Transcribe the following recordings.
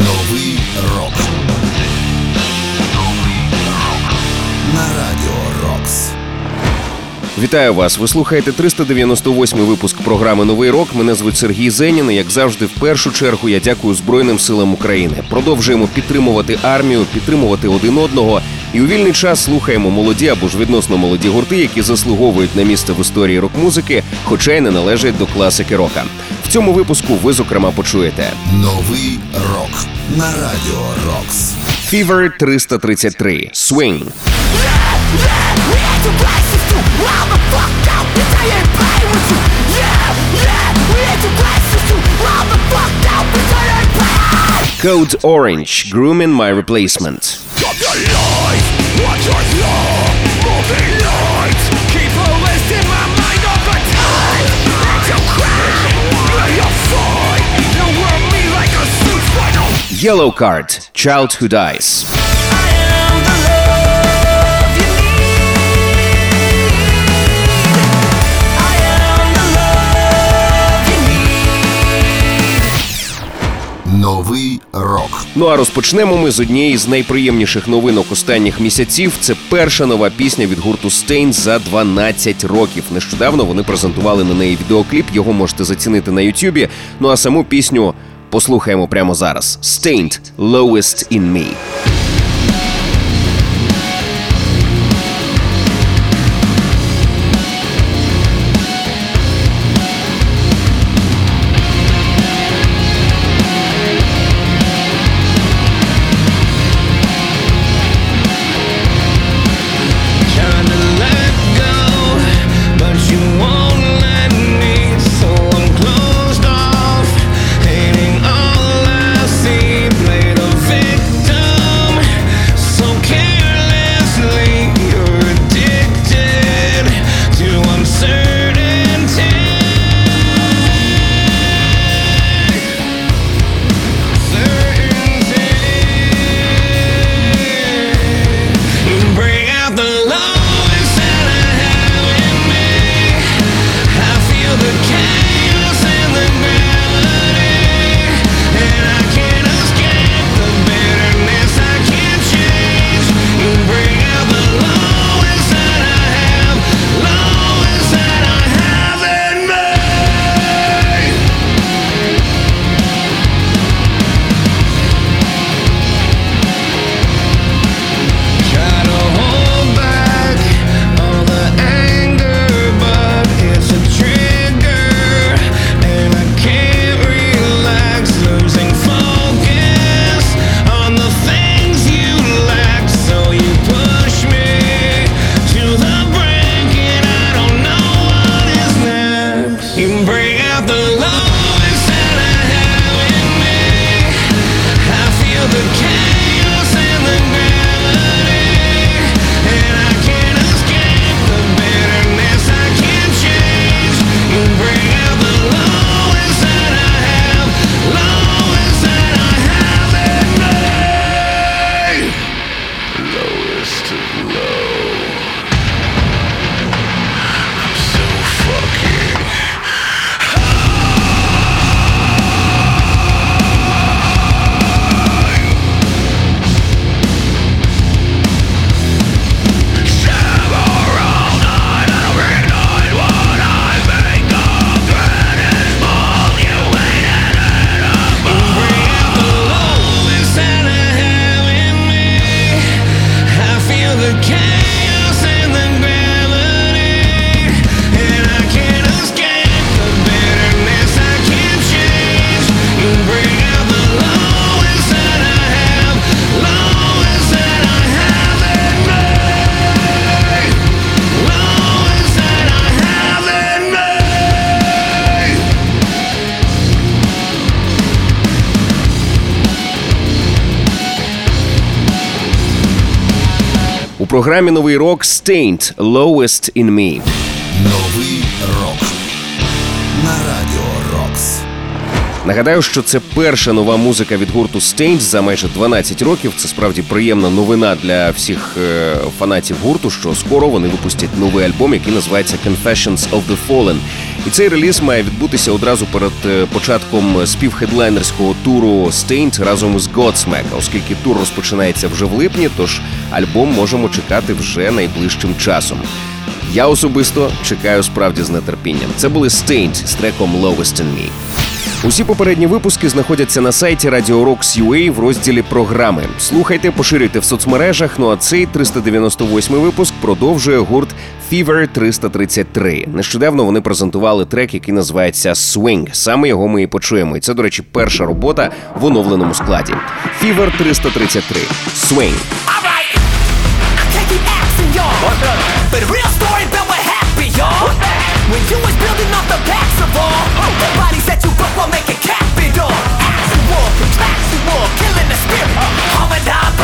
Новий рок. На радіо Рокс. Вітаю вас! Ви слухаєте 398-й випуск програми Новий рок. Мене звуть Сергій Зенін. і, Як завжди, в першу чергу я дякую Збройним силам України. Продовжуємо підтримувати армію, підтримувати один одного. І у вільний час слухаємо молоді або ж відносно молоді гурти, які заслуговують на місце в історії рок-музики, хоча й не належать до класики рока. В цьому випуску ви зокрема почуєте Новий рок. На радіо Рокс. Fever 333 Swing. Code Orange Grooming My Replacement. Yellow Card Child Who Dies. Новий рок. Ну а розпочнемо ми з однієї з найприємніших новинок останніх місяців. Це перша нова пісня від гурту Stains за 12 років. Нещодавно вони презентували на неї відеокліп. Його можете зацінити на Ютубі. Ну а саму пісню послухаємо прямо зараз. Stained – Lowest in Me. Програмі Новий рок Stained – Lowest in Me. Новий рок. На радіо Рокс. Нагадаю, що це перша нова музика від гурту Stained за майже 12 років. Це справді приємна новина для всіх е, фанатів гурту, що скоро вони випустять новий альбом, який називається Confessions of the Fallen. І цей реліз має відбутися одразу перед е, початком співхедлайнерського туру Stained разом з Godsmack, оскільки тур розпочинається вже в липні, тож альбом можемо чекати вже найближчим часом. Я особисто чекаю справді з нетерпінням. Це були Stained з треком Lowest in Me. Усі попередні випуски знаходяться на сайті Radio Rocks UA в розділі програми. Слухайте, поширюйте в соцмережах. Ну а цей 398 випуск продовжує гурт Fever 333. Нещодавно вони презентували трек, який називається Swing. Саме його ми і почуємо. І це, до речі, перша робота в оновленому складі. Fever 333. Swing. But real story I'll make it capital. Axe to war, contracts to war, killing the spirit. Harmonized.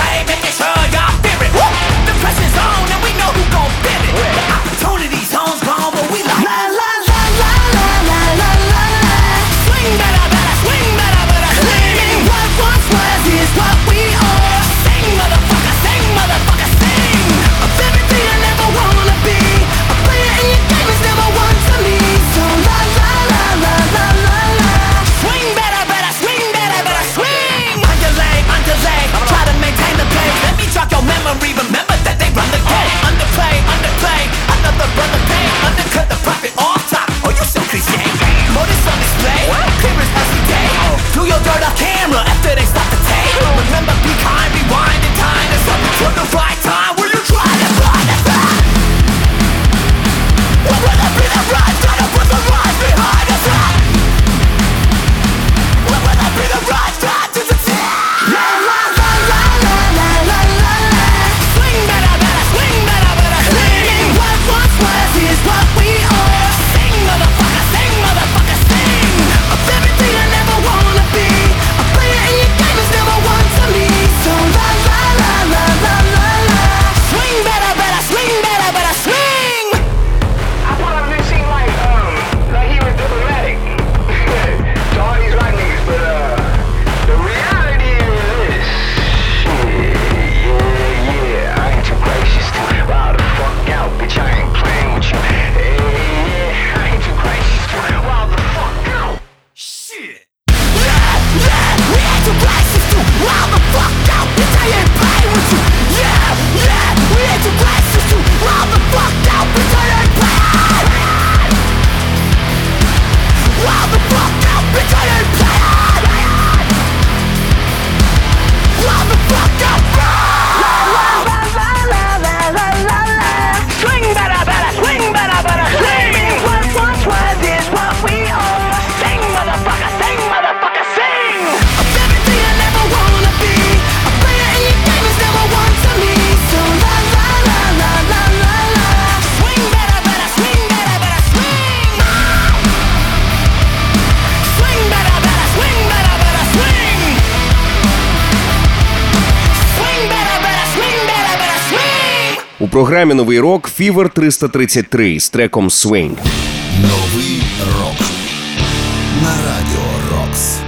Програмі Новий рок Fever 333 з треком Swing. Новий рок на радіо Рокс.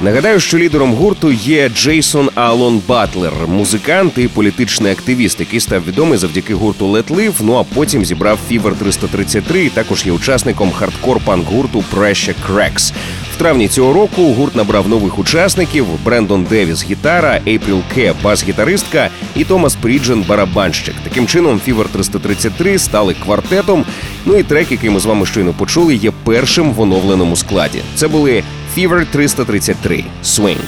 Нагадаю, що лідером гурту є Джейсон Алон Батлер, музикант і політичний активіст, який став відомий завдяки гурту Let Live, Ну а потім зібрав Fever 333 і також є учасником хардкор-панк гурту Pressure Cracks. Травні цього року гурт набрав нових учасників: Брендон Девіс гітара, Ейпріл Ке бас-гітаристка і Томас Пріджен барабанщик. Таким чином, Fever 333 стали квартетом. Ну і трек, який ми з вами щойно почули, є першим в оновленому складі. Це були Fever 333 Swing.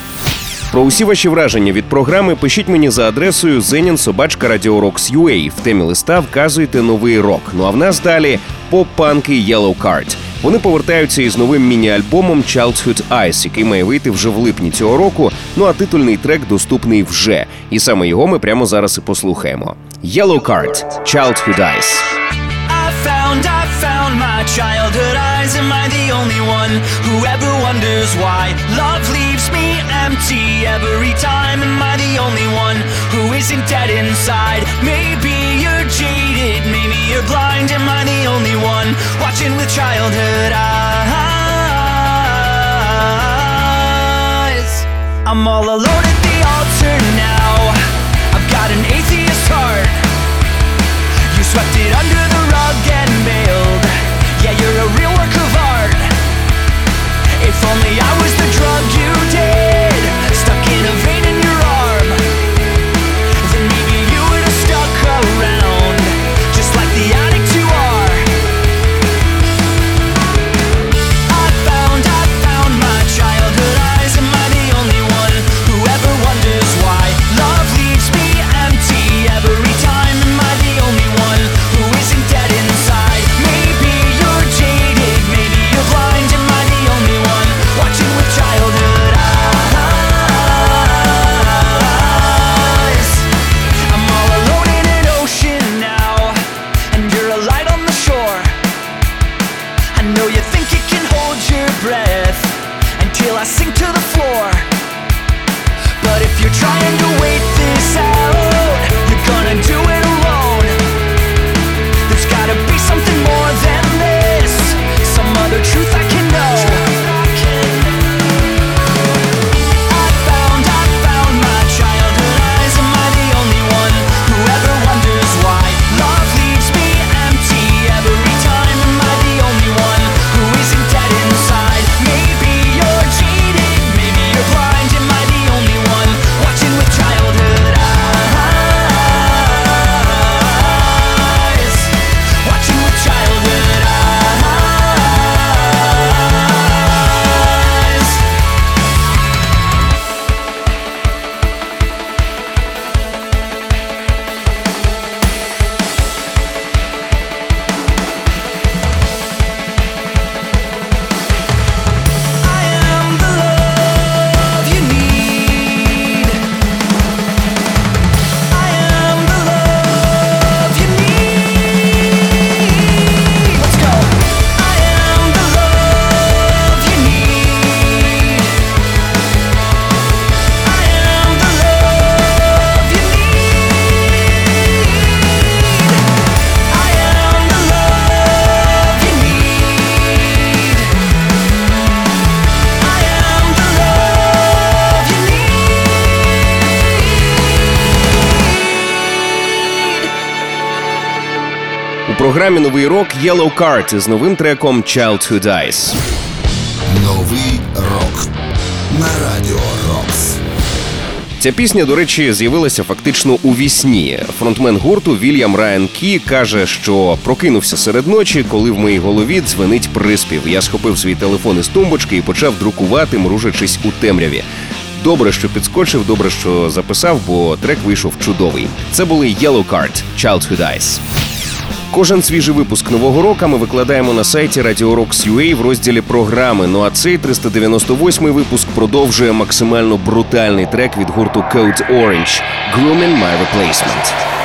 Про усі ваші враження від програми пишіть мені за адресою zeninsobachka.radio.rocks.ua. В темі листа вказуйте новий рок. Ну а в нас далі поп-панки Yellowcard. Вони повертаються із новим міні-альбомом Childhood Eyes, який має вийти вже в липні цього року. Ну а титульний трек доступний вже. І саме його ми прямо зараз і послухаємо. Yellow Card – Childhood Eyes. I childhood eyes. Am I the only one who ever wonders why guilty every time. Am I the only one who isn't dead inside? Maybe you're jaded, maybe you're blind. Am I the only one watching with childhood eyes? I'm all alone at the altar now. I've got an atheist heart. You swept it under the rug and bailed. Yeah, you're a real work of art. If only I was the drug you рок Yellow Card із новим треком Child Who Dies. Новий рок на радіо Рокс. Ця пісня, до речі, з'явилася фактично у вісні. Фронтмен гурту Вільям Райан Кі каже, що прокинувся серед ночі, коли в моїй голові дзвенить приспів. Я схопив свій телефон із тумбочки і почав друкувати, мружачись у темряві. Добре, що підскочив, добре, що записав, бо трек вийшов чудовий. Це були Yellow Card, Child Who Dies. Кожен свіжий випуск нового року ми викладаємо на сайті Radio в розділі програми. Ну а цей 398-й випуск продовжує максимально брутальний трек від гурту Code Orange «Grooming My Replacement».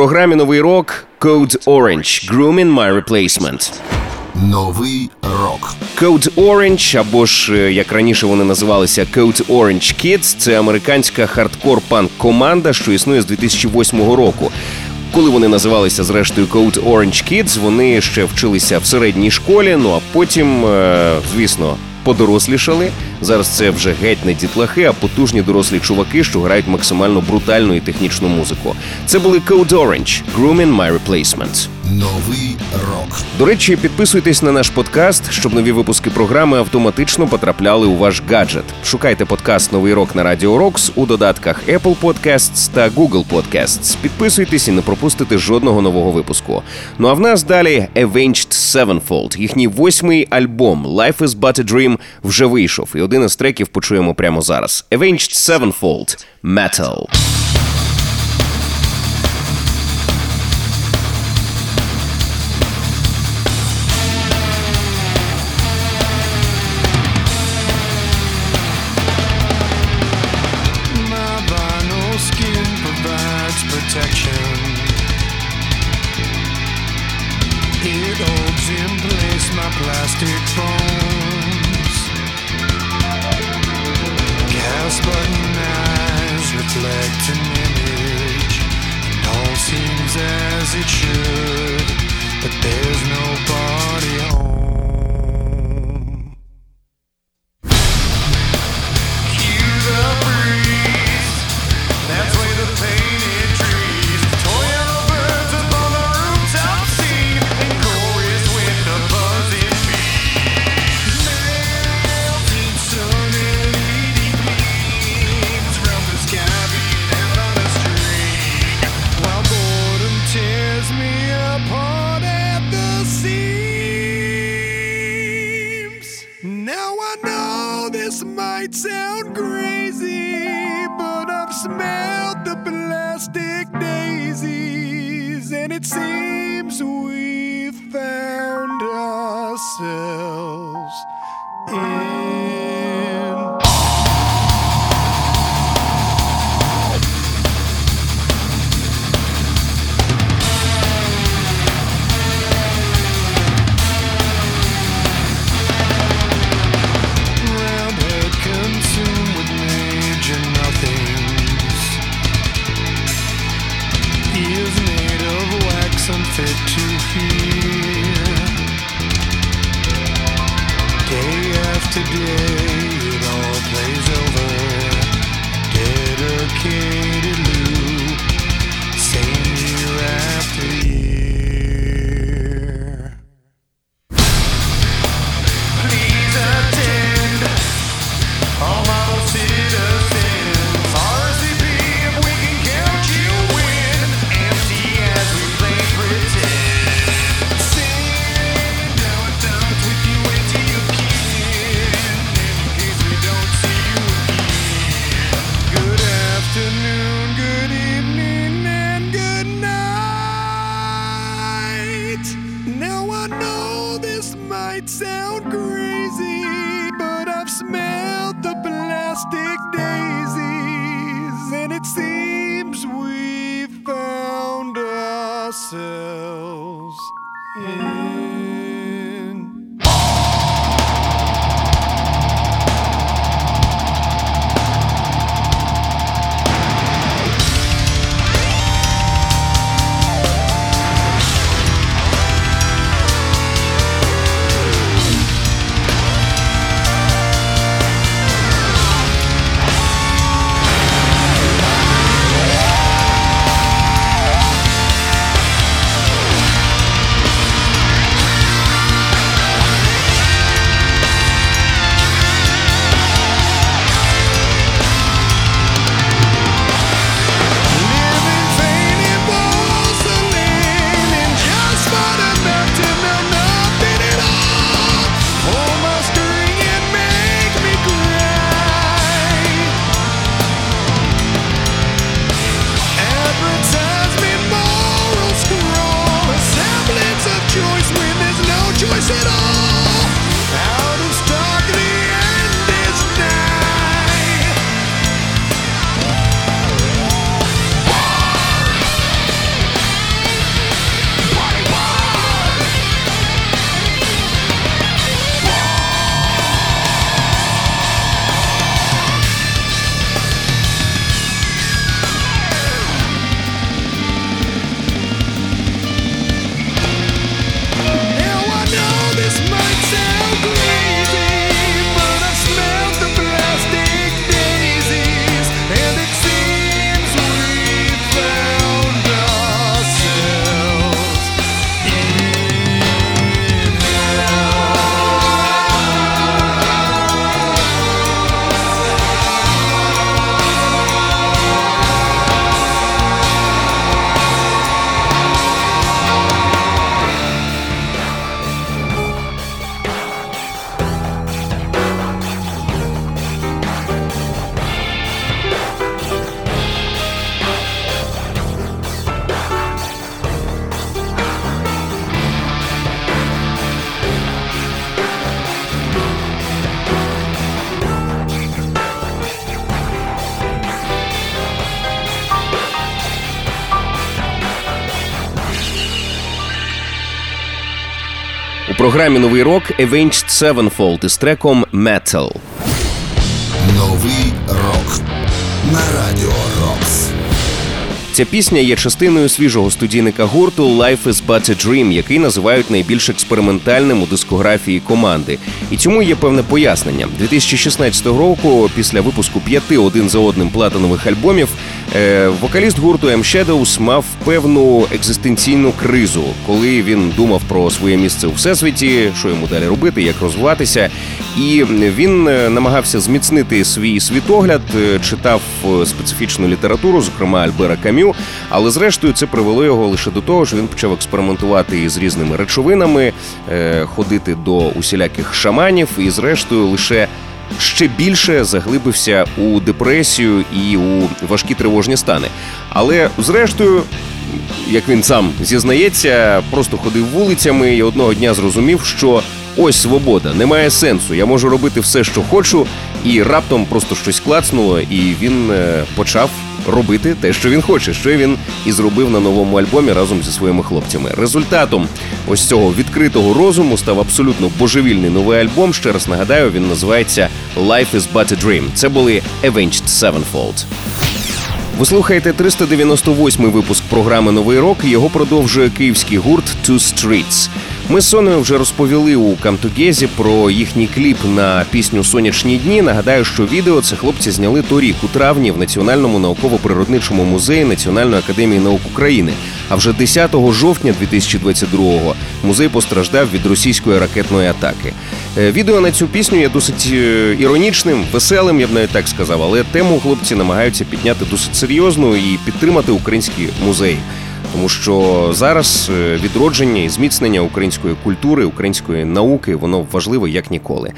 Програмі новий рок Code Orange Grooming My Replacement. Новий рок. Code Orange, або ж е, як раніше вони називалися Code Orange Kids, це американська хардкор-панк команда, що існує з 2008 року. Коли вони називалися зрештою Code Orange Kids, вони ще вчилися в середній школі. Ну а потім, е, звісно, подорослішали. Зараз це вже геть не дітлахи, а потужні дорослі чуваки, що грають максимально брутальну і технічну музику. Це були Code Orange Grooming My Replacement. Новий рок. До речі, підписуйтесь на наш подкаст, щоб нові випуски програми автоматично потрапляли у ваш гаджет. Шукайте подкаст Новий рок на Радіо Рокс у додатках Apple Podcasts та Google Podcasts. Підписуйтесь і не пропустите жодного нового випуску. Ну а в нас далі Avenged Sevenfold. Їхній восьмий альбом Life is but a Dream вже вийшов, і один із треків почуємо прямо зараз. Avenged Sevenfold Metal. Plastic bones. Gas button eyes reflect an image, and all seems as it should, but there's nobody. Програмі новий рок Avenged Sevenfold із треком Metal. Новий рок на радіо Рокс. Ця пісня є частиною свіжого студійника гурту Life is but a Dream, який називають найбільш експериментальним у дискографії команди. І цьому є певне пояснення. 2016 року, після випуску п'яти один за одним платинових альбомів, вокаліст гурту M Shadows мав певну екзистенційну кризу, коли він думав про своє місце у всесвіті, що йому далі робити, як розвиватися. І він е, намагався зміцнити свій світогляд, е, читав е, специфічну літературу, зокрема Альбера Кам'ю. Але зрештою це привело його лише до того, що він почав експериментувати із різними речовинами, е, ходити до усіляких шаманів, і зрештою лише. Ще більше заглибився у депресію і у важкі тривожні стани. Але зрештою, як він сам зізнається, просто ходив вулицями і одного дня зрозумів, що ось свобода, немає сенсу. Я можу робити все, що хочу, і раптом просто щось клацнуло, і він е, почав робити те, що він хоче, що він і зробив на новому альбомі разом зі своїми хлопцями. Результатом ось цього відкритого розуму став абсолютно божевільний новий альбом. Ще раз нагадаю, він називається Life is but a Dream. Це були Avenged Sevenfold. Ви слухаєте 398-й випуск програми Новий рок. Його продовжує київський гурт Two Streets. Ми з Соною вже розповіли у Камтугезі про їхній кліп на пісню Сонячні дні. Нагадаю, що відео це хлопці зняли торік у травні в Національному науково-природничому музеї Національної академії наук України. А вже 10 жовтня 2022-го музей постраждав від російської ракетної атаки. Е, Відео на цю пісню є досить е, іронічним, веселим, я б навіть так сказав, але тему хлопці намагаються підняти досить серйозно і підтримати українські музеї. Тому що зараз е, відродження і зміцнення української культури, української науки воно важливе як ніколи.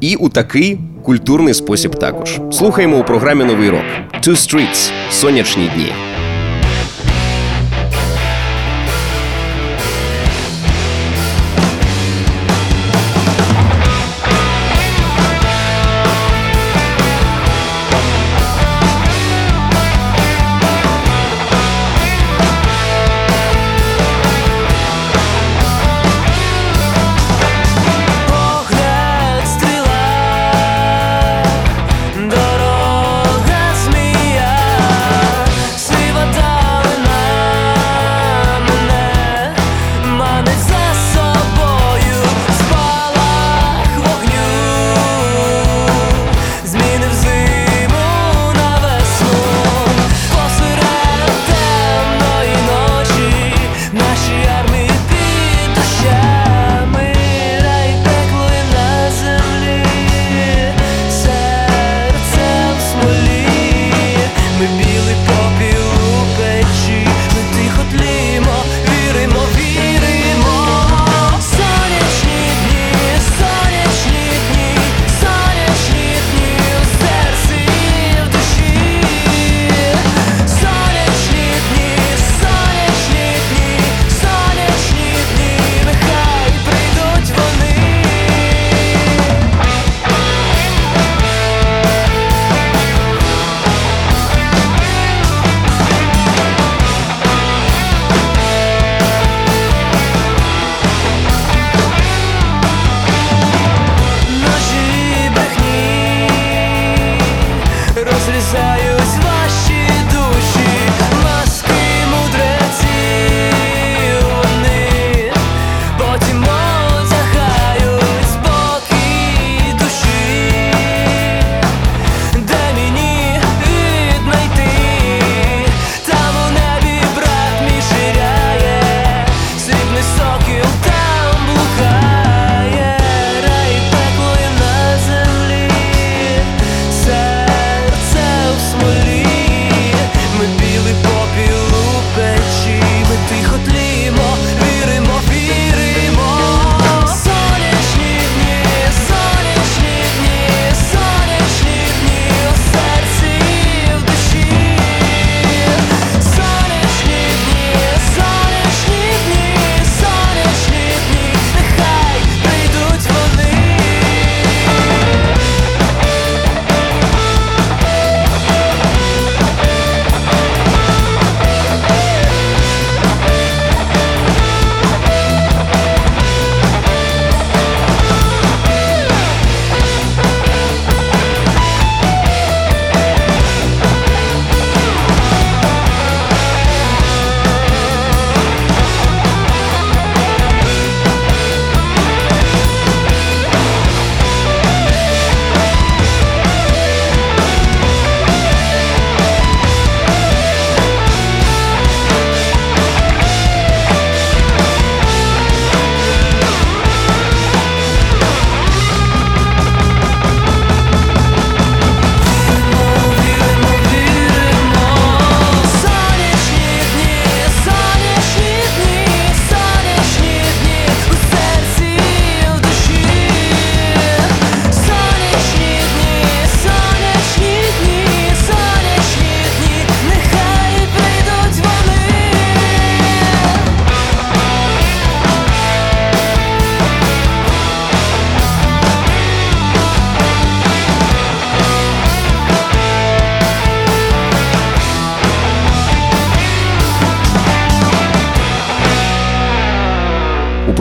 І у такий культурний спосіб також. Слухаємо у програмі Новий рок Two Streets – сонячні дні.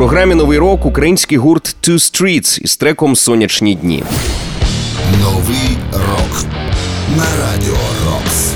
Програмі Новий рок український гурт Two Streets із треком Сонячні дні. Новий рок на радіо Рокс.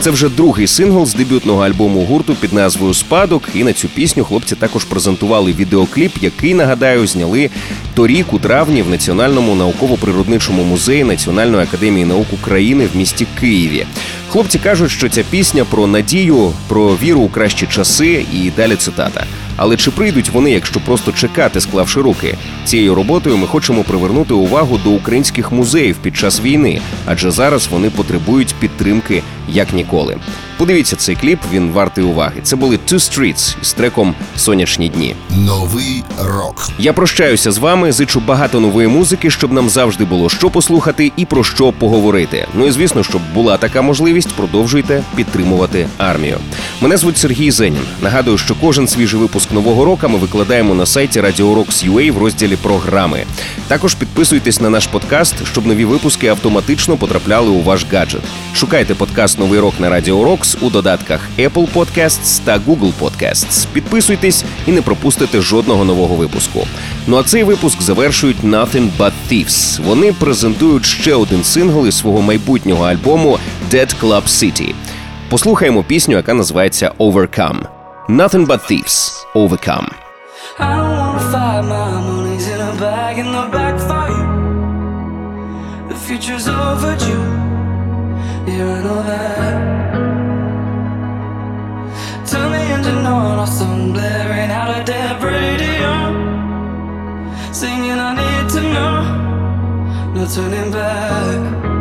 Це вже другий сингл з дебютного альбому гурту під назвою Спадок. І на цю пісню хлопці також презентували відеокліп, який нагадаю зняли торік у травні в Національному науково-природничому музеї Національної академії наук України в місті Києві. Хлопці кажуть, що ця пісня про надію, про віру у кращі часи, і далі цитата. Але чи прийдуть вони, якщо просто чекати, склавши руки? Цією роботою ми хочемо привернути увагу до українських музеїв під час війни, адже зараз вони потребують підтримки як ніколи. Подивіться цей кліп, він вартий уваги. Це були Two Streets із треком Сонячні дні. Новий рок. Я прощаюся з вами. Зичу багато нової музики, щоб нам завжди було що послухати і про що поговорити. Ну і звісно, щоб була така можливість, продовжуйте підтримувати армію. Мене звуть Сергій Зенін. Нагадую, що кожен свіжий випуск нового року ми викладаємо на сайті Radio Rocks UA в розділі програми. Також підписуйтесь на наш подкаст, щоб нові випуски автоматично потрапляли у ваш гаджет. Шукайте подкаст Новий рок на Radio Rocks у додатках Apple Podcasts та Google Podcasts. Підписуйтесь і не пропустите жодного нового випуску. Ну а цей випуск завершують Nothing But Thieves. Вони презентують ще один сингл із свого майбутнього альбому Dead Club City. Послухаємо пісню, яка називається Overcome. Nothing But Thieves. Overcome. I don't wanna fight, my money's in a bag in the back for you. The future's overdue. Yeah, I know that. On, or some blaring out a dead radio. Singing, I need to know. No turning back.